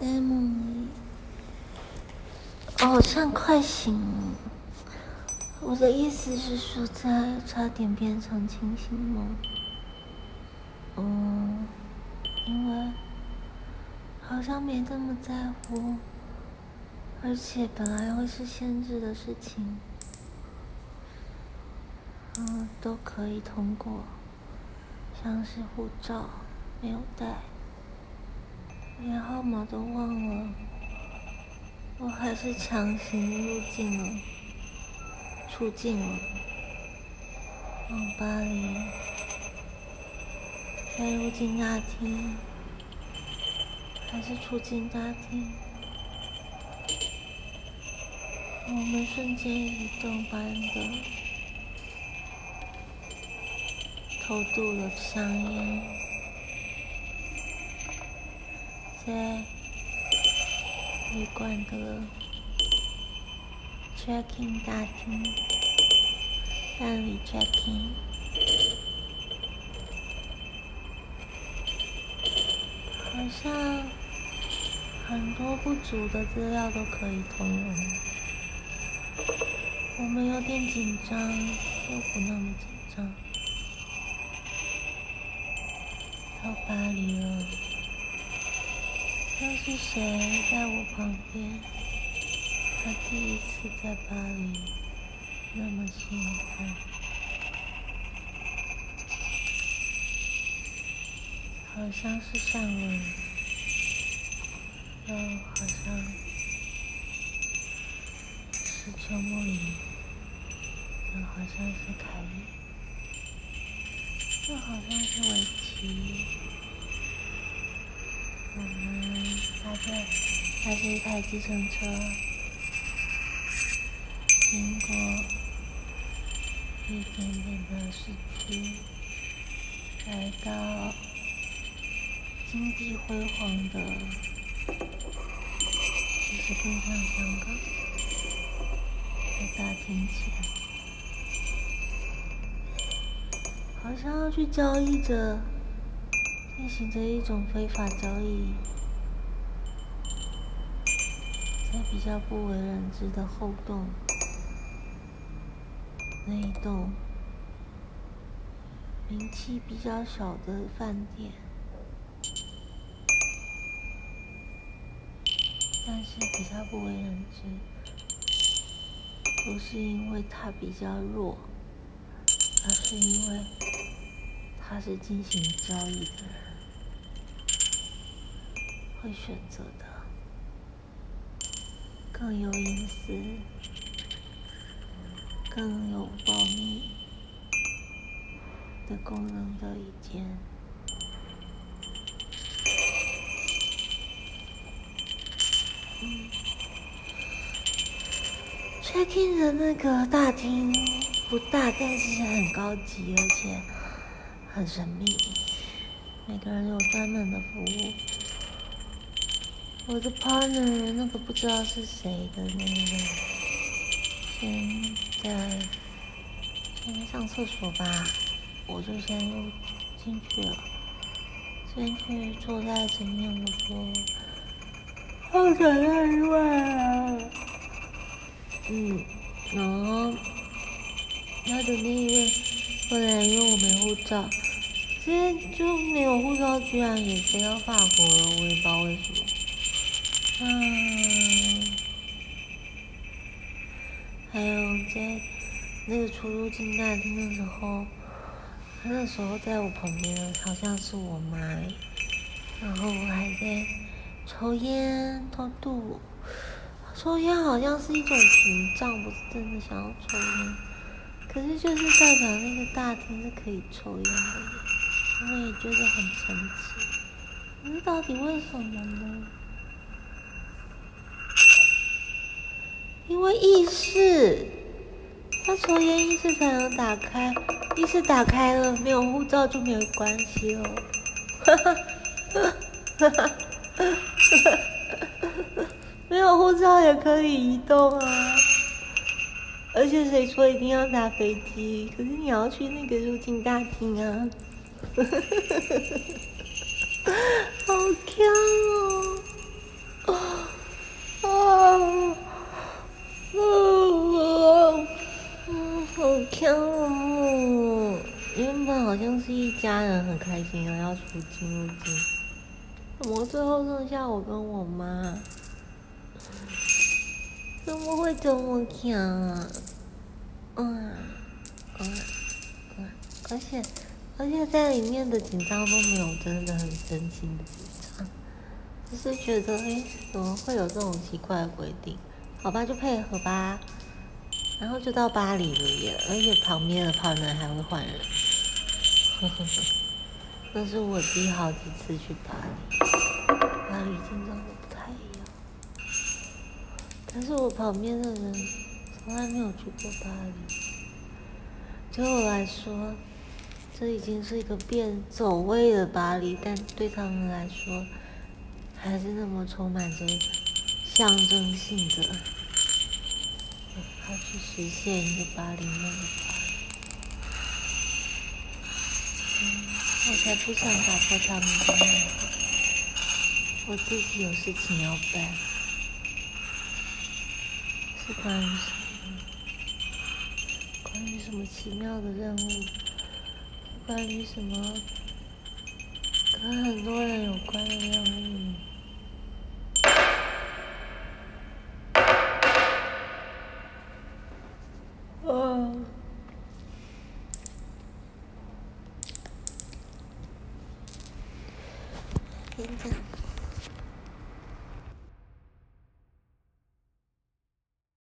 在梦里，哦，好像快醒了。我的意思是说，在差点变成清醒梦。嗯，因为好像没这么在乎，而且本来会是限制的事情，嗯，都可以通过，像是护照没有带，连号码都忘了，我还是强行入境了，出境了，往巴黎。在入境大厅，还是出境大厅？我们瞬间移动般的。偷渡了香烟，在旅馆的 checking 大厅办理 checking，。好像很多不足的资料都可以通融，我们有点紧张，又不那么紧张。到巴黎了，又是谁在我旁边？他第一次在巴黎，那么兴奋。好像是上了，又好像是秋末雨，又好像是凯丽，又好像是围棋。我们搭着搭着一台计程车，经过一点点的市区，来到。金碧辉煌的，其实更像香港的大厅前，好像要去交易着，进行着一种非法交易，在比较不为人知的后洞，那一栋名气比较小的饭店。但是比较不为人知，不是因为他比较弱，而是因为他是进行交易的人会选择的，更有隐私、更有保密的功能的一间。Check-in 的那个大厅不大，但是很高级，而且很神秘。每个人都有专门的服务。我的 partner 那个不知道是谁的那个，先在先上厕所吧，我就先入进去了，先去坐在前面，我说：“好可爱啊！”嗯，然后他的那一位，后来因为我没护照，今天就没有护照，居然也飞到法国了，我也不知道为什么。嗯，还有在那个出入境大厅的时候，那时候在我旁边的好像是我妈，然后我还在抽烟偷渡。抽烟好像是一种屏障，不是真的想要抽烟，可是就是代表那个大厅是可以抽烟的，我也觉得很神奇。可是到底为什么呢？因为意识，他抽烟意识才能打开，意识打开了，没有护照就没有关系了。哈哈，哈哈，哈哈。没有护照也可以移动啊！而且谁说一定要搭飞机？可是你要去那个入境大厅啊！好强好强哦，原本好像是一家人，很开心啊，要出金入。怎么最后剩下我跟我妈？怎么会这么强啊？啊，啊啊，而且而且在里面的紧张都没有，真的很真心的紧张，只是觉得诶，怎么会有这种奇怪的规定？好吧，就配合吧。然后就到巴黎了耶，而且旁边的炮男还会换人。呵呵呵，那是我第好几次去巴黎，巴黎紧张的不太一样。但是我旁边的人从来没有去过巴黎，对我来说，这已经是一个变走位的巴黎，但对他们来说，还是那么充满着象征性的，要去实现一个巴黎梦的话。我才不想打破他们的梦，我自己有事情要办，是关于什么？关于什么奇妙的任务？关于什么跟很多人有关的任务？现在。